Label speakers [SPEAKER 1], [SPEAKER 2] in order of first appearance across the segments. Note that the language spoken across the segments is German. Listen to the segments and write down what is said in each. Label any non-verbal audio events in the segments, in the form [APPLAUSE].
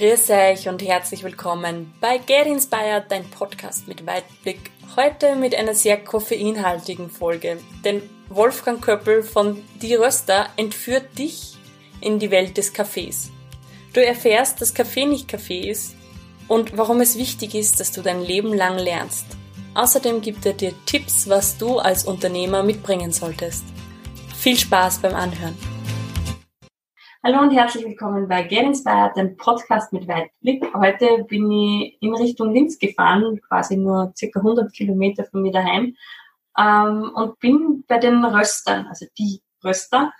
[SPEAKER 1] Grüß euch und herzlich willkommen bei Get Inspired, dein Podcast mit Weitblick. Heute mit einer sehr koffeinhaltigen Folge, denn Wolfgang Köppel von Die Röster entführt dich in die Welt des Kaffees. Du erfährst, dass Kaffee nicht Kaffee ist und warum es wichtig ist, dass du dein Leben lang lernst. Außerdem gibt er dir Tipps, was du als Unternehmer mitbringen solltest. Viel Spaß beim Anhören. Hallo und herzlich willkommen bei Get Inspired, dem Podcast mit Weitblick. Heute bin ich in Richtung Linz gefahren, quasi nur circa 100 Kilometer von mir daheim, ähm, und bin bei den Röstern, also die Röster,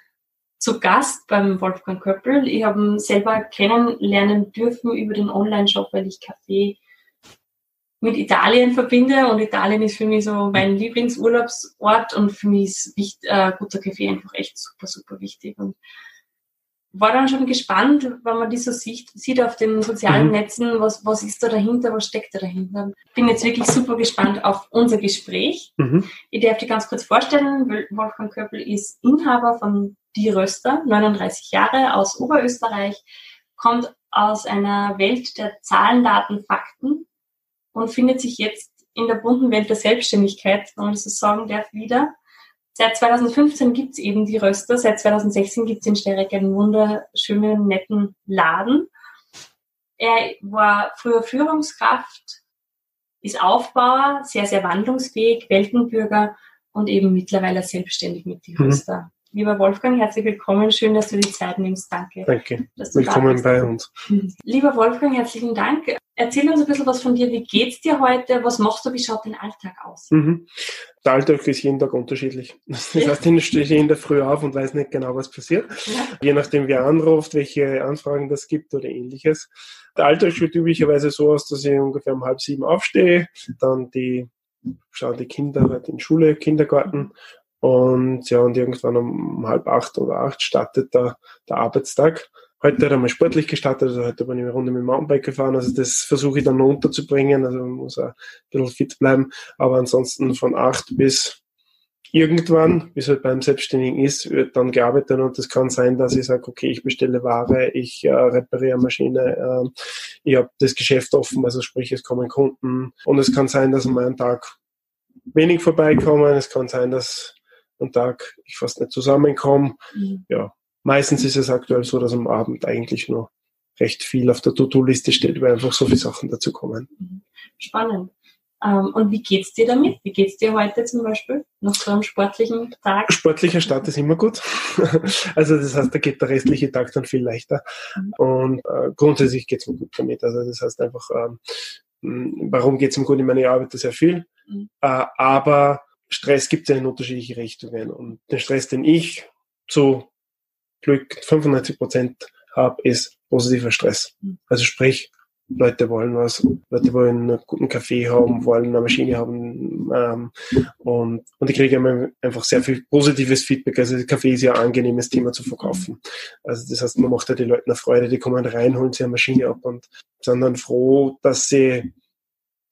[SPEAKER 1] zu Gast beim Wolfgang Köppel. Ich habe ihn selber kennenlernen dürfen über den Online-Shop, weil ich Kaffee mit Italien verbinde und Italien ist für mich so mein Lieblingsurlaubsort und für mich ist wichtig, äh, guter Kaffee einfach echt super, super wichtig. Und war dann schon gespannt, wenn man die so sieht, sieht auf den sozialen mhm. Netzen, was, was ist da dahinter, was steckt da dahinter. Bin jetzt wirklich super gespannt auf unser Gespräch. Mhm. Ich darf dir ganz kurz vorstellen, Wolfgang Köppel ist Inhaber von Die Röster, 39 Jahre, aus Oberösterreich, kommt aus einer Welt der Zahlen, Daten, Fakten und findet sich jetzt in der bunten Welt der Selbstständigkeit, wenn man das so sagen darf, wieder Seit 2015 gibt's eben die Röster. Seit 2016 gibt's in Sterek einen wunderschönen, netten Laden. Er war früher Führungskraft, ist Aufbauer, sehr, sehr wandlungsfähig, Weltenbürger und eben mittlerweile selbstständig mit die. Röster. Mhm. Lieber Wolfgang, herzlich willkommen. Schön, dass du die Zeit nimmst. Danke.
[SPEAKER 2] Danke. willkommen bei uns. [LAUGHS]
[SPEAKER 1] Lieber Wolfgang, herzlichen Dank. Erzähl uns ein bisschen was von dir. Wie geht's dir heute? Was machst du? Wie schaut dein Alltag aus? Mhm.
[SPEAKER 2] Der Alltag ist jeden Tag unterschiedlich. Das ja. heißt, ich stehe in der Früh auf und weiß nicht genau, was passiert. Ja. Je nachdem, wer anruft, welche Anfragen das gibt oder ähnliches. Der Alltag sieht üblicherweise so aus, dass ich ungefähr um halb sieben aufstehe, dann die schauen die Kinder halt in Schule, Kindergarten und ja, und irgendwann um halb acht oder acht startet der, der Arbeitstag. Heute hat er mal sportlich gestartet, also heute bin ich eine Runde mit dem Mountainbike gefahren, also das versuche ich dann noch unterzubringen, also man muss auch ein bisschen fit bleiben, aber ansonsten von acht bis irgendwann, wie es halt beim Selbstständigen ist, wird dann gearbeitet. Und es kann sein, dass ich sage, okay, ich bestelle Ware, ich äh, repariere Maschine, äh, ich habe das Geschäft offen, also sprich, es kommen Kunden. Und es kann sein, dass an meinem Tag wenig vorbeikommen, es kann sein, dass am Tag ich fast nicht zusammenkomme. Mhm. Ja, meistens ist es aktuell so, dass am Abend eigentlich nur recht viel auf der To-Do-Liste steht, weil einfach so viele Sachen dazu kommen.
[SPEAKER 1] Mhm. Spannend. Ähm, und wie geht's dir damit? Wie geht's dir heute zum Beispiel? Nach so einem sportlichen Tag?
[SPEAKER 2] Sportlicher Start ist immer gut. [LAUGHS] also das heißt, da geht der restliche Tag dann viel leichter. Mhm. Und äh, grundsätzlich geht's mir gut damit. Also das heißt einfach, ähm, warum geht's mir gut? Ich meine, ich arbeite sehr viel, mhm. äh, aber Stress gibt es ja in unterschiedliche Richtungen. Und der Stress, den ich zu Glück 95 Prozent habe, ist positiver Stress. Mhm. Also sprich, Leute wollen was, Leute wollen einen guten Kaffee haben, wollen eine Maschine haben ähm, und, und ich kriege einfach sehr viel positives Feedback. Also Kaffee ist ja ein angenehmes Thema zu verkaufen. Also das heißt, man macht ja die Leute eine Freude, die kommen rein, holen sich eine Maschine ab und sind dann froh, dass sie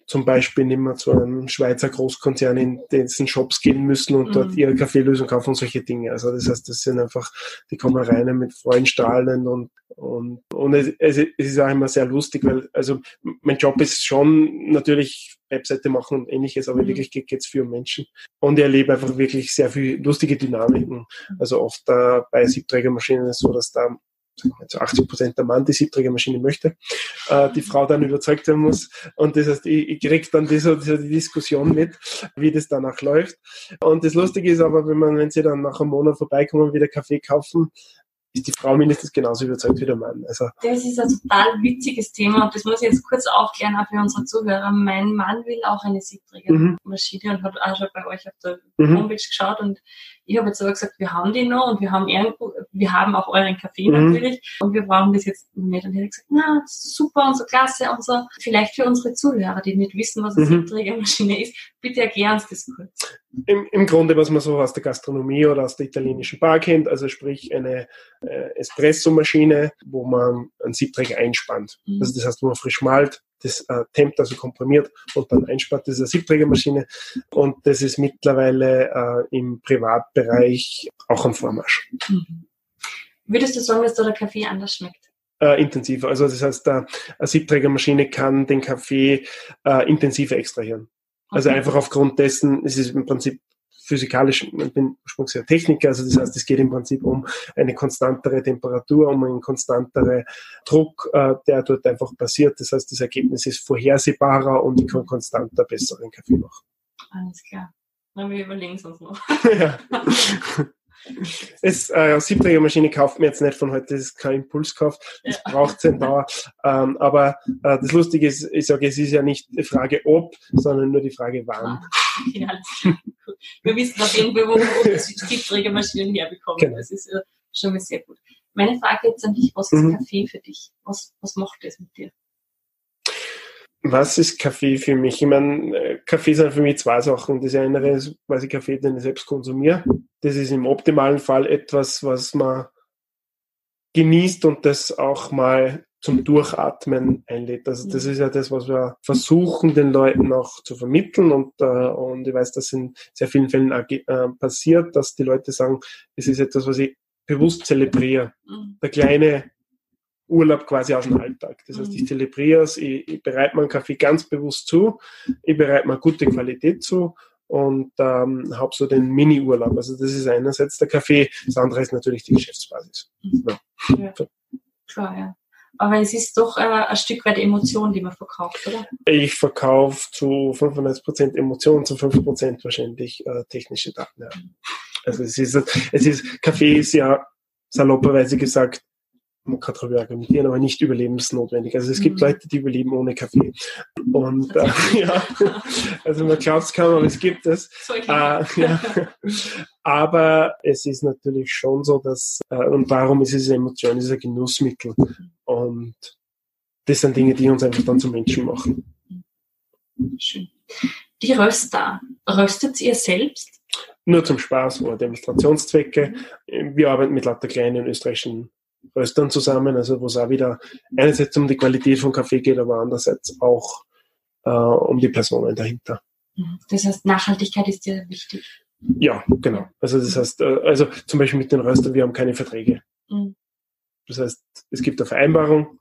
[SPEAKER 2] zum Beispiel nicht mehr zu einem Schweizer Großkonzern in dessen Shops gehen müssen und mhm. dort ihre Kaffeelösung kaufen und solche Dinge. Also das heißt, das sind einfach, die kommen rein mit Freudenstrahlen und, und, und es, es ist auch immer sehr lustig, weil, also mein Job ist schon natürlich Webseite machen und ähnliches, aber mhm. wirklich geht es für Menschen. Und ich erlebe einfach wirklich sehr viel lustige Dynamiken. Mhm. Also oft äh, bei Siebträgermaschinen ist es so, dass da zu 80 Prozent der Mann die Siebträgermaschine möchte, äh, die Frau dann überzeugt werden muss. Und das heißt, ich, ich kriege dann diese, diese Diskussion mit, wie das danach läuft. Und das Lustige ist aber, wenn man, wenn sie dann nach einem Monat vorbeikommen und wieder Kaffee kaufen, ist die Frau mindestens genauso überzeugt wie der Mann. Also
[SPEAKER 1] das ist ein total witziges Thema und das muss ich jetzt kurz aufklären, auch für unsere Zuhörer. Mein Mann will auch eine Siebträgermaschine mhm. und hat auch schon bei euch auf der mhm. Homepage geschaut und ich habe jetzt aber gesagt, wir haben die noch und wir haben irgendwo, wir haben auch euren Kaffee mhm. natürlich und wir brauchen das jetzt nicht. Und er hat gesagt, na, super und so klasse und so. Vielleicht für unsere Zuhörer, die nicht wissen, was eine mhm. Siebträgermaschine ist, bitte erklär uns das kurz.
[SPEAKER 2] Im, Im Grunde, was man so aus der Gastronomie oder aus der italienischen Bar kennt, also sprich eine äh, Espresso-Maschine, wo man einen Siebträger einspannt. Mhm. Also das heißt, wo man frisch malt, das äh, tempt, also komprimiert und dann einspannt. Das ist eine Siebträgermaschine und das ist mittlerweile äh, im Privatbereich auch ein Vormarsch. Mhm.
[SPEAKER 1] Würdest du sagen, dass da der Kaffee anders schmeckt?
[SPEAKER 2] Äh, intensiver. Also das heißt, eine Siebträgermaschine kann den Kaffee äh, intensiver extrahieren. Also okay. einfach aufgrund dessen, es ist im Prinzip physikalisch, ich bin ursprünglich ja Techniker, also das heißt, es geht im Prinzip um eine konstantere Temperatur, um einen konstantere Druck, äh, der dort einfach passiert. Das heißt, das Ergebnis ist vorhersehbarer und ich kann konstanter besseren Kaffee machen.
[SPEAKER 1] Alles klar. Dann wir überlegen es uns noch.
[SPEAKER 2] ja. [LAUGHS] Es, äh, Siebträgermaschine kauft man jetzt nicht von heute, das ist kein Impulskauf, das ja. braucht es Dauer. Ähm, aber äh, das Lustige ist, ich sage, es ist ja nicht die Frage ob, sondern nur die Frage wann. Ah,
[SPEAKER 1] ja, Wir wissen auf jeden Fall, wo wir Siebträgermaschinen [LAUGHS] herbekommen. Genau. Das ist schon mal sehr gut. Meine Frage jetzt an dich, was ist mhm. Kaffee für dich? Was, was macht das mit dir?
[SPEAKER 2] Was ist Kaffee für mich? Ich meine, äh, Kaffee sind für mich zwei Sachen. Das eine ist quasi Kaffee, den ich selbst konsumiere. Das ist im optimalen Fall etwas, was man genießt und das auch mal zum Durchatmen einlädt. Also das ist ja das, was wir versuchen, den Leuten auch zu vermitteln. Und, äh, und ich weiß, das in sehr vielen Fällen äh, passiert, dass die Leute sagen, es ist etwas, was ich bewusst zelebriere. Mhm. Der kleine Urlaub quasi aus dem Alltag. Das heißt, ich mhm. zelebriere es, ich, ich bereite meinen Kaffee ganz bewusst zu, ich bereite mir gute Qualität zu und ähm, habe so den Mini-Urlaub. Also das ist einerseits der Kaffee, das andere ist natürlich die Geschäftsbasis.
[SPEAKER 1] Mhm. Ja. ja. Klar, ja. Aber es ist doch äh, ein Stück weit Emotion, die man verkauft, oder?
[SPEAKER 2] Ich verkaufe zu 95% Emotion, zu 5% wahrscheinlich äh, technische Daten. Ja. Also es ist, es ist, Kaffee ist ja salopperweise gesagt man kann darüber argumentieren, aber nicht überlebensnotwendig. Also es gibt mhm. Leute, die überleben ohne Kaffee. Und äh, [LAUGHS] ja, also man glaubt es kaum, aber es gibt es. Äh, ja. Aber es ist natürlich schon so, dass, äh, und warum ist es eine Emotion, es ist ein Genussmittel. Und das sind Dinge, die uns einfach dann zu Menschen machen.
[SPEAKER 1] Schön. Die Röster, röstet ihr selbst?
[SPEAKER 2] Nur zum Spaß oder Demonstrationszwecke. Wir arbeiten mit lauter kleinen österreichischen Röstern zusammen, also wo es auch wieder einerseits um die Qualität von Kaffee geht, aber andererseits auch äh, um die Personen dahinter.
[SPEAKER 1] Mhm. Das heißt, Nachhaltigkeit ist dir wichtig.
[SPEAKER 2] Ja, genau. Also das heißt, äh, also zum Beispiel mit den Röstern, wir haben keine Verträge. Mhm. Das heißt, es gibt eine Vereinbarung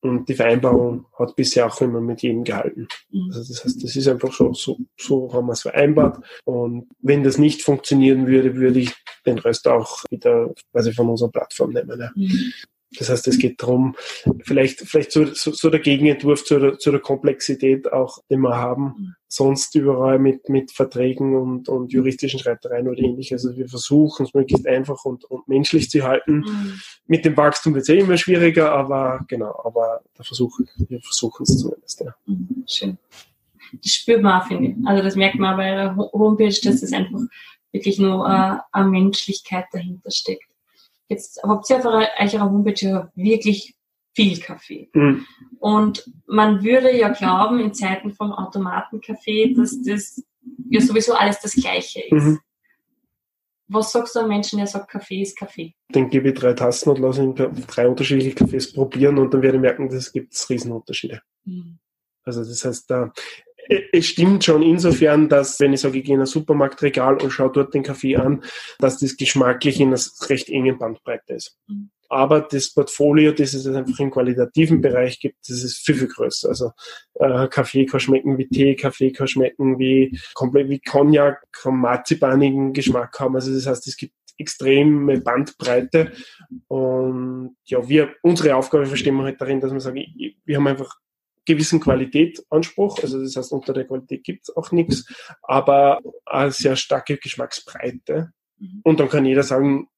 [SPEAKER 2] und die Vereinbarung hat bisher auch immer mit jedem gehalten. Mhm. Also das heißt, das ist einfach so, so, so haben wir es vereinbart. Und wenn das nicht funktionieren würde, würde ich den Rest auch wieder quasi von unserer Plattform nehmen. Ja. Mhm. Das heißt, es geht darum, vielleicht, vielleicht so, so, so der Gegenentwurf zu der, zu der Komplexität auch, den wir haben, sonst überall mit, mit Verträgen und, und juristischen Streitereien oder ähnliches. Also wir versuchen es möglichst einfach und, und menschlich zu halten. Mhm. Mit dem Wachstum wird es eh immer schwieriger, aber genau, aber da versuchen, wir versuchen es zumindest, ja.
[SPEAKER 1] Mhm, schön. Das spürt man auch, finde ich. Also das merkt man bei der Homepage, dass es einfach wirklich nur äh, eine Menschlichkeit dahinter steckt. Jetzt habt ihr auf eurer Homepage wirklich viel Kaffee. Mhm. Und man würde ja glauben, in Zeiten vom Automatenkaffee, dass das ja sowieso alles das Gleiche ist. Mhm. Was sagst du einem Menschen, der sagt, Kaffee ist Kaffee?
[SPEAKER 2] Dann gebe ich drei Tassen und lasse ihn drei unterschiedliche Kaffees probieren und dann werde ich merken, dass es gibt Riesenunterschiede. Mhm. Also das heißt, da, es stimmt schon insofern, dass wenn ich sage, ich gehe in ein Supermarktregal und schaue dort den Kaffee an, dass das geschmacklich in einer recht engen Bandbreite ist. Mhm. Aber das Portfolio, das es einfach im qualitativen Bereich gibt, das ist viel, viel größer. Also äh, Kaffee kann schmecken wie Tee, Kaffee kann schmecken wie komplett wie Cognac, kann marzipanigen Geschmack haben. Also das heißt, es gibt extreme Bandbreite. Und ja, wir, unsere Aufgabe verstehen wir halt darin, dass wir sagen, wir haben einfach gewissen Qualitätsanspruch. Also das heißt, unter der Qualität gibt es auch nichts, aber eine sehr starke Geschmacksbreite. Mhm. Und dann kann jeder sagen,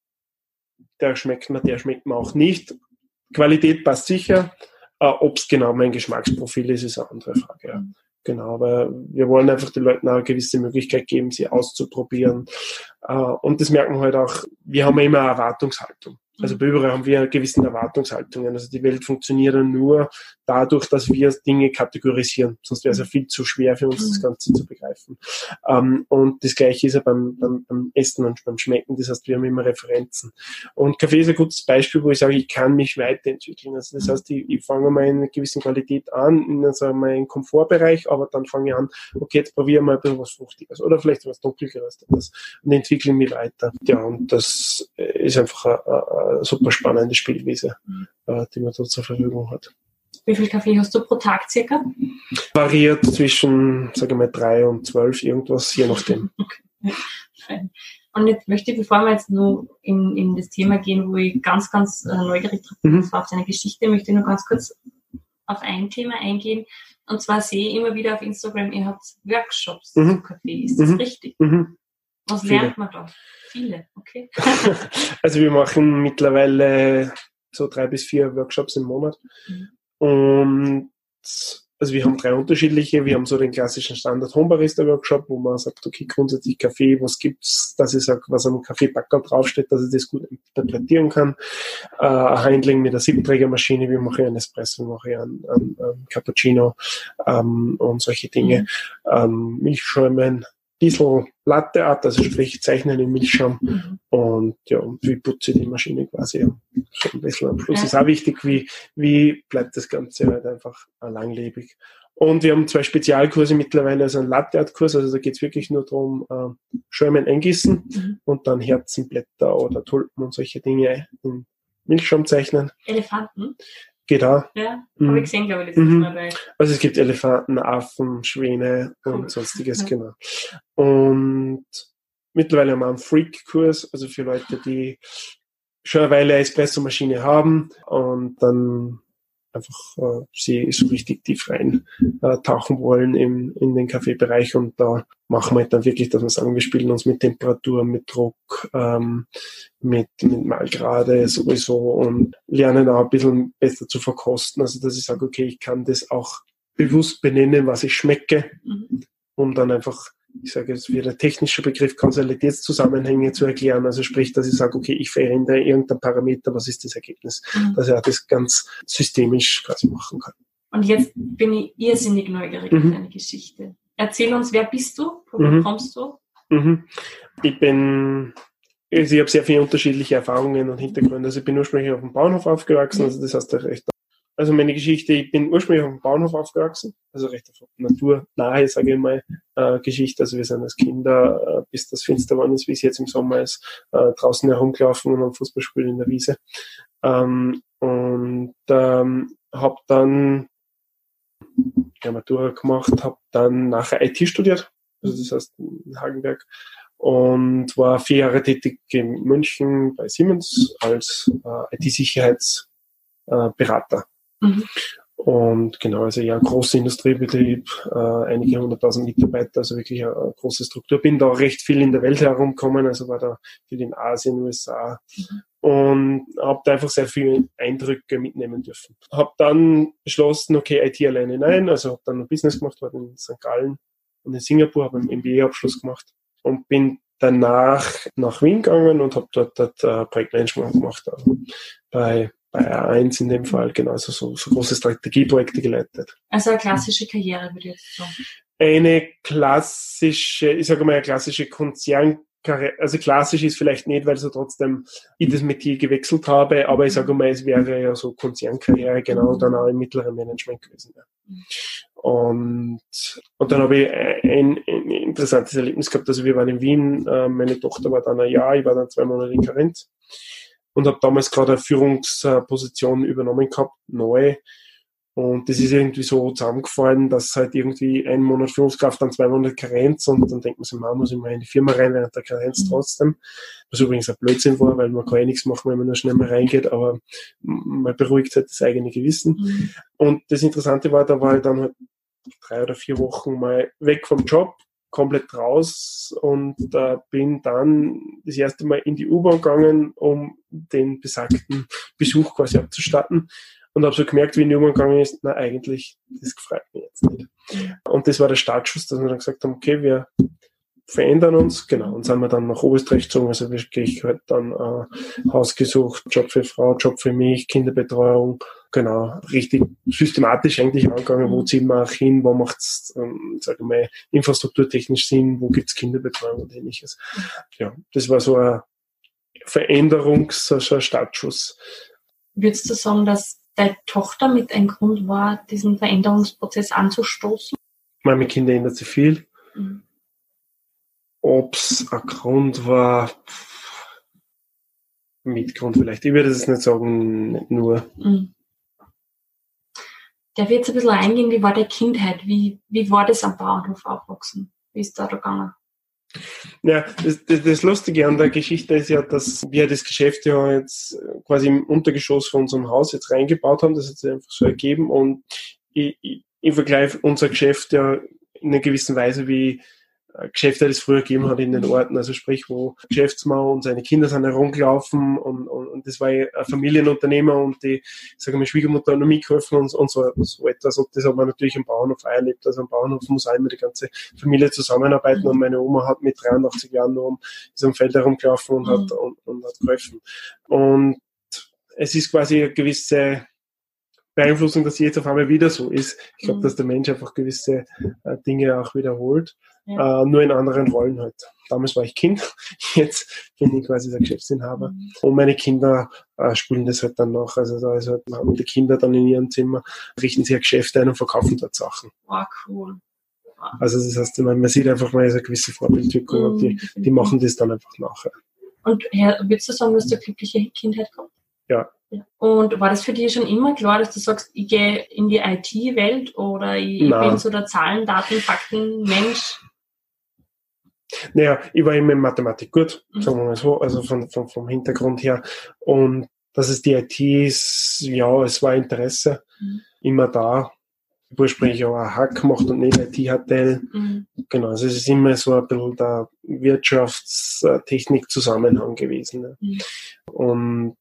[SPEAKER 2] der schmeckt mir, der schmeckt mir auch nicht. Qualität passt sicher. Äh, Ob es genau mein Geschmacksprofil ist, ist eine andere Frage. Ja. Mhm. Genau, aber wir wollen einfach den Leuten eine gewisse Möglichkeit geben, sie auszuprobieren. Äh, und das merken wir halt auch, wir haben immer eine Erwartungshaltung. Also bei überall haben wir gewissen Erwartungshaltungen. Also die Welt funktioniert ja nur dadurch, dass wir Dinge kategorisieren. Sonst wäre es ja viel zu schwer für uns, das mhm. Ganze zu begreifen. Ähm, und das Gleiche ist ja beim, beim, beim Essen und beim Schmecken. Das heißt, wir haben immer Referenzen. Und Kaffee ist ein gutes Beispiel, wo ich sage, ich kann mich weiterentwickeln. Also das mhm. heißt, ich, ich fange mal in einer gewissen Qualität an, in also meinem Komfortbereich, aber dann fange ich an, okay, jetzt probiere mal ein bisschen was Fruchtiges oder vielleicht was Dunkelgeres und entwickle mich weiter. Ja, und das ist einfach ein, ein super spannende Spielwiese, mhm. äh, die man dort zur Verfügung hat.
[SPEAKER 1] Wie viel Kaffee hast du pro Tag circa?
[SPEAKER 2] Variiert zwischen, sage ich mal, drei und zwölf, irgendwas, je nachdem. [LAUGHS]
[SPEAKER 1] Okay. Und jetzt möchte ich, bevor wir jetzt nur in, in das Thema gehen, wo ich ganz, ganz äh, neugierig drauf bin, mhm. auf deine Geschichte, möchte ich nur ganz kurz auf ein Thema eingehen. Und zwar sehe ich immer wieder auf Instagram, ihr habt Workshops mhm. zum Kaffee. Ist das mhm. richtig? Mhm. Was Viele. lernt man da? Viele, okay. [LAUGHS]
[SPEAKER 2] also wir machen mittlerweile so drei bis vier Workshops im Monat. Mhm. Und also wir haben drei unterschiedliche. Wir haben so den klassischen Standard Homebarista Workshop, wo man sagt, okay, grundsätzlich Kaffee, was gibt's, dass ich sage, was am Kaffeebacker draufsteht, dass ich das gut interpretieren kann. Äh, ein Handling mit der Siebträgermaschine, wie mache ich einen Espresso, mache ich einen, einen, einen Cappuccino ähm, und solche Dinge. Mhm. Ähm, Milchschäumen, bisschen Latte Art, also sprich zeichnen in Milchschaum mhm. und ja, und wie putze ich die Maschine quasi so ein bisschen am Schluss. Ja. Ist auch wichtig, wie, wie bleibt das Ganze halt einfach langlebig. Und wir haben zwei Spezialkurse mittlerweile, also ein Latte Art Kurs, also da geht es wirklich nur darum, äh, Schäumen eingießen mhm. und dann Herzenblätter oder Tulpen und solche Dinge in Milchschaum zeichnen.
[SPEAKER 1] Elefanten?
[SPEAKER 2] Geht auch.
[SPEAKER 1] Ja, mhm. habe ich gesehen, glaube ich, das mhm. Mal bei.
[SPEAKER 2] Also es gibt Elefanten, Affen, Schwäne cool. und sonstiges, ja. genau. Und mittlerweile haben wir einen Freak-Kurs, also für Leute, die schon eine Weile Espresso-Maschine haben und dann einfach äh, sie so richtig tief rein äh, tauchen wollen im, in den Kaffeebereich und da machen wir halt dann wirklich, dass wir sagen, wir spielen uns mit Temperatur, mit Druck, ähm, mit, mit Malgrade sowieso und lernen auch ein bisschen besser zu verkosten. Also dass ich sage, okay, ich kann das auch bewusst benennen, was ich schmecke, mhm. um dann einfach ich sage jetzt wieder technischer Begriff, Kausalitätszusammenhänge zu erklären. Also sprich, dass ich sage, okay, ich verändere irgendein Parameter, was ist das Ergebnis? Mhm. Dass er das ganz systemisch quasi machen kann.
[SPEAKER 1] Und jetzt bin ich irrsinnig neugierig mhm. auf deine Geschichte. Erzähl uns, wer bist du? Wo mhm. kommst du?
[SPEAKER 2] Mhm. Ich bin also ich habe sehr viele unterschiedliche Erfahrungen und Hintergründe. Also ich bin ursprünglich auf dem Bauernhof aufgewachsen, also das heißt recht also meine Geschichte, ich bin ursprünglich auf dem Bauernhof aufgewachsen, also recht auf naturnahe, sage ich mal, äh, Geschichte. Also wir sind als Kinder, äh, bis das finster geworden ist, wie es jetzt im Sommer ist, äh, draußen herumgelaufen und am Fußballspiel in der Wiese. Ähm, und ähm, habe dann die Matura gemacht, habe dann nachher IT studiert, also das heißt in Hagenberg, und war vier Jahre tätig in München bei Siemens als äh, IT-Sicherheitsberater. Mhm. Und genau, also ja, großer Industriebetrieb, äh, einige hunderttausend Mitarbeiter, also wirklich eine, eine, große Struktur. Bin da recht viel in der Welt herumgekommen, also war da viel in Asien, USA mhm. und habe da einfach sehr viele Eindrücke mitnehmen dürfen. Habe dann beschlossen, okay, IT alleine nein, also habe dann ein Business gemacht, war in St. Gallen und in Singapur, habe einen MBA-Abschluss gemacht und bin danach nach Wien gegangen und habe dort, dort uh, Projektmanagement gemacht, also bei bei A1 in dem Fall, genauso so, so große Strategieprojekte geleitet.
[SPEAKER 1] Also eine klassische Karriere, würde ich sagen.
[SPEAKER 2] Eine klassische, ich sage mal, eine klassische Konzernkarriere, also klassisch ist vielleicht nicht, weil so trotzdem ich das Metier gewechselt habe, aber ich sage mal, es wäre ja so Konzernkarriere genau dann auch im mittleren Management gewesen. Ja. Und, und dann habe ich ein, ein, interessantes Erlebnis gehabt. Also wir waren in Wien, äh, meine Tochter war dann ein Jahr, ich war dann zwei Monate in Karenz und habe damals gerade eine Führungsposition übernommen gehabt, neu. Und das ist irgendwie so zusammengefallen, dass halt irgendwie ein Monat Führungskraft, dann zwei Monate Karenz und dann denkt man sich, man muss immer in die Firma rein während der Karenz mhm. trotzdem. Was übrigens ein Blödsinn war, weil man kann eh nichts machen, wenn man nur schnell mal reingeht, aber man beruhigt halt das eigene Gewissen. Mhm. Und das Interessante war, da war ich dann halt drei oder vier Wochen mal weg vom Job, komplett raus und äh, bin dann das erste Mal in die U-Bahn gegangen, um den besagten Besuch quasi abzustatten und habe so gemerkt, wie in die U-Bahn gegangen ist, na eigentlich, das gefreut mich jetzt nicht. Und das war der Startschuss, dass wir dann gesagt haben, okay, wir verändern uns, genau, und sind wir dann nach Oberösterreich gezogen, also wirklich halt dann äh, Haus gesucht, Job für Frau, Job für mich, Kinderbetreuung, genau, richtig systematisch eigentlich angegangen, wo ziehen wir auch hin, wo macht es, ähm, sagen wir infrastrukturtechnisch Sinn, wo gibt's Kinderbetreuung und ähnliches. Ja, das war so ein Veränderungs-, so ein Startschuss.
[SPEAKER 1] Würdest du sagen, dass deine Tochter mit ein Grund war, diesen Veränderungsprozess anzustoßen?
[SPEAKER 2] Meine Kinder ändert sich viel. Mhm. Ob es ein Grund war, Mitgrund vielleicht. Ich würde es nicht sagen, nicht nur. Mhm.
[SPEAKER 1] Darf ich jetzt ein bisschen eingehen, wie war der Kindheit? Wie, wie war das am Bauernhof aufwachsen? Wie ist da da gegangen?
[SPEAKER 2] Ja, das, das, das, Lustige an der Geschichte ist ja, dass wir das Geschäft ja jetzt quasi im Untergeschoss von unserem Haus jetzt reingebaut haben. Das hat sich einfach so ergeben und ich, ich, ich vergleiche unser Geschäft ja in einer gewissen Weise wie Geschäfte, die es früher gegeben hat in den Orten, also sprich, wo Geschäftsmann und seine Kinder sind herumgelaufen und, und, und das war ein Familienunternehmer und die, sagen wir, Schwiegermutter hat noch mitgeholfen und, und so, so etwas. Und das hat man natürlich am Bauernhof auch erlebt, also am Bauernhof muss auch immer die ganze Familie zusammenarbeiten und meine Oma hat mit 83 Jahren noch um, ist am Feld herumgelaufen und hat, und, und hat geholfen. Und es ist quasi eine gewisse Beeinflussung, dass jetzt auf einmal wieder so ist. Ich glaube, mhm. dass der Mensch einfach gewisse äh, Dinge auch wiederholt, ja. äh, nur in anderen Rollen halt. Damals war ich Kind, [LAUGHS] jetzt bin ich quasi der Geschäftsinhaber. Mhm. Und meine Kinder äh, spielen das halt dann noch. Also da ist halt, haben die Kinder dann in ihrem Zimmer, richten sich ein Geschäft ein und verkaufen dort Sachen.
[SPEAKER 1] Oh, cool.
[SPEAKER 2] Also das heißt, man sieht einfach mal eine gewisse Vorbildwirkung mhm. und die, die machen das dann einfach nachher.
[SPEAKER 1] Und Herr, würdest du sagen, dass du glückliche Kindheit gehabt?
[SPEAKER 2] Ja,
[SPEAKER 1] und war das für dich schon immer klar, dass du sagst, ich gehe in die IT-Welt oder ich Nein. bin so der Zahlen, Daten, Fakten, Mensch?
[SPEAKER 2] Naja, ich war immer in Mathematik gut, mhm. sagen wir mal so, also von, von, vom Hintergrund her. Und dass es die IT ist, ja, es war Interesse mhm. immer da. Ursprünglich auch ein Hack gemacht und nicht IT-HTL. Mhm. Genau, also es ist immer so ein bisschen der Wirtschaftstechnik-Zusammenhang gewesen. Ne? Mhm. Und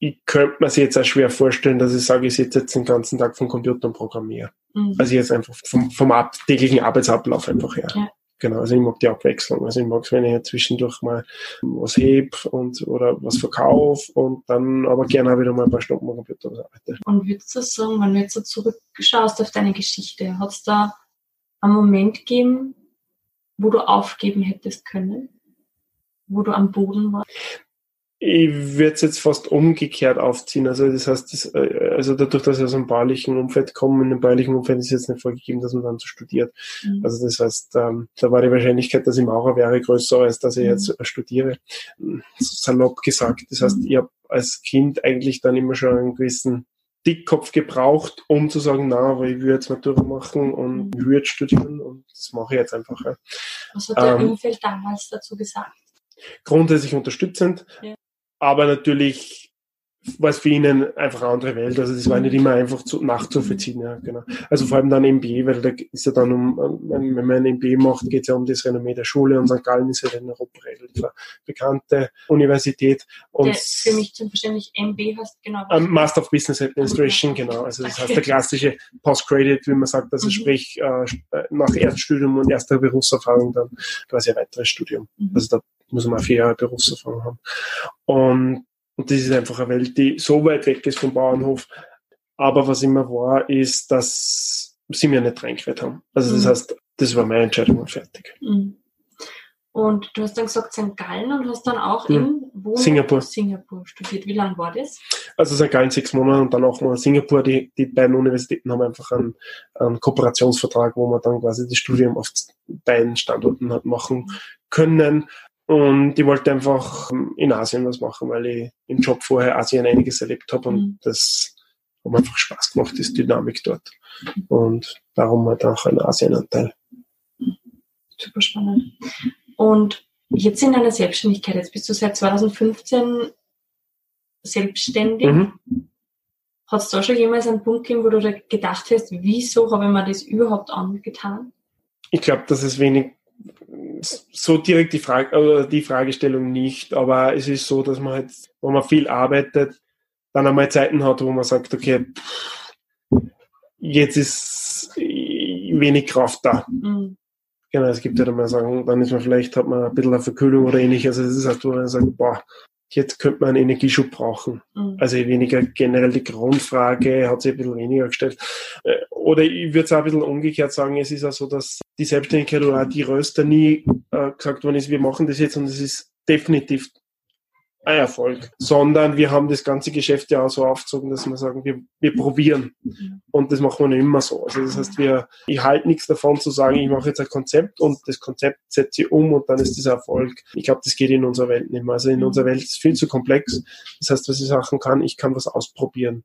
[SPEAKER 2] ich könnte mir jetzt auch schwer vorstellen, dass ich sage, ich sitze jetzt den ganzen Tag vom Computer und programmiere. Mhm. Also jetzt einfach vom, vom täglichen Arbeitsablauf einfach her. Ja. Genau, also ich mag die Abwechslung. Also ich mag es, wenn ich zwischendurch mal was heb und oder was verkaufe und dann aber gerne auch wieder mal ein paar Stunden am Computer arbeite.
[SPEAKER 1] Und würdest du sagen, wenn du jetzt so zurückschaust auf deine Geschichte, hat es da einen Moment gegeben, wo du aufgeben hättest können? Wo du am Boden warst?
[SPEAKER 2] Ich würde es jetzt fast umgekehrt aufziehen. Also das heißt, das, äh, also dadurch, dass ich aus einem baulichen Umfeld komme, in einem baulichen Umfeld ist jetzt nicht vorgegeben, dass man dann so studiert. Mhm. Also das heißt, ähm, da war die Wahrscheinlichkeit, dass ich Maurer wäre, größer, als dass ich mhm. jetzt studiere. Salopp gesagt. Das heißt, ich habe als Kind eigentlich dann immer schon einen gewissen Dickkopf gebraucht, um zu sagen, na, aber ich würde jetzt Matura machen und mhm. würde studieren und das mache ich jetzt einfach.
[SPEAKER 1] Was hat dein ähm, Umfeld damals dazu gesagt?
[SPEAKER 2] Grundsätzlich unterstützend. Ja aber natürlich war es für ihnen einfach eine andere Welt. Also das war nicht immer einfach zu, nachzuvollziehen. Ja, genau. Also vor allem dann MBA, weil da ist ja dann um, wenn man ein MBA macht, geht es ja um das Renommee der Schule und St. Gallen ist ja in Europa relativ bekannte Universität. Und
[SPEAKER 1] der, für mich zum Verständnis, MBA heißt genau?
[SPEAKER 2] Um, Master of Business Administration, genau. Also das heißt der klassische Postgraduate, wie man sagt, also mhm. sprich äh, nach Erststudium und erster Berufserfahrung dann quasi ein weiteres Studium. Mhm. Also da muss man vier Jahre Berufserfahrung haben. Und, und das ist einfach eine Welt, die so weit weg ist vom Bauernhof. Aber was immer war, ist, dass sie mir nicht reingequert haben. Also das mhm. heißt, das war meine Entscheidung und fertig. Mhm.
[SPEAKER 1] Und du hast dann gesagt St. Gallen und hast dann auch mhm. in
[SPEAKER 2] wo Singapur.
[SPEAKER 1] Singapur studiert. Wie lange war das?
[SPEAKER 2] Also St. Gallen sechs Monate und dann auch mal Singapur. Die, die beiden Universitäten haben einfach einen, einen Kooperationsvertrag, wo man dann quasi das Studium auf beiden Standorten hat machen können. Und ich wollte einfach in Asien was machen, weil ich im Job vorher Asien einiges erlebt habe und mhm. das hat mir einfach Spaß gemacht, die Dynamik dort. Und darum halt auch ein Asienanteil.
[SPEAKER 1] Super spannend. Und jetzt in deiner Selbstständigkeit, jetzt bist du seit 2015 selbstständig. Mhm. Hat es da schon jemals einen Punkt gegeben, wo du gedacht hast, wieso habe ich mir das überhaupt angetan?
[SPEAKER 2] Ich glaube, dass es wenig so direkt die Frage oder die Fragestellung nicht, aber es ist so, dass man halt, wenn man viel arbeitet, dann einmal Zeiten hat, wo man sagt, okay, jetzt ist wenig Kraft da. Mhm. Genau, es gibt ja dann mal sagen, dann ist man vielleicht, hat man ein bisschen eine Verkühlung oder ähnliches. Also es ist halt, wo man sagt, boah, jetzt könnte man einen Energieschub brauchen. Mhm. Also weniger generell die Grundfrage hat sich ein bisschen weniger gestellt. Äh, oder ich würde es auch ein bisschen umgekehrt sagen, es ist auch so, dass die Selbstständigkeit oder auch die Röster nie äh, gesagt worden ist, wir machen das jetzt und es ist definitiv Erfolg, sondern wir haben das ganze Geschäft ja auch so aufgezogen, dass wir sagen, wir, wir probieren. Und das machen wir nicht immer so. Also das heißt, wir, ich halte nichts davon zu sagen, ich mache jetzt ein Konzept und das Konzept setze ich um und dann ist das Erfolg. Ich glaube, das geht in unserer Welt nicht mehr. Also in unserer Welt ist es viel zu komplex. Das heißt, was ich sagen kann, ich kann was ausprobieren.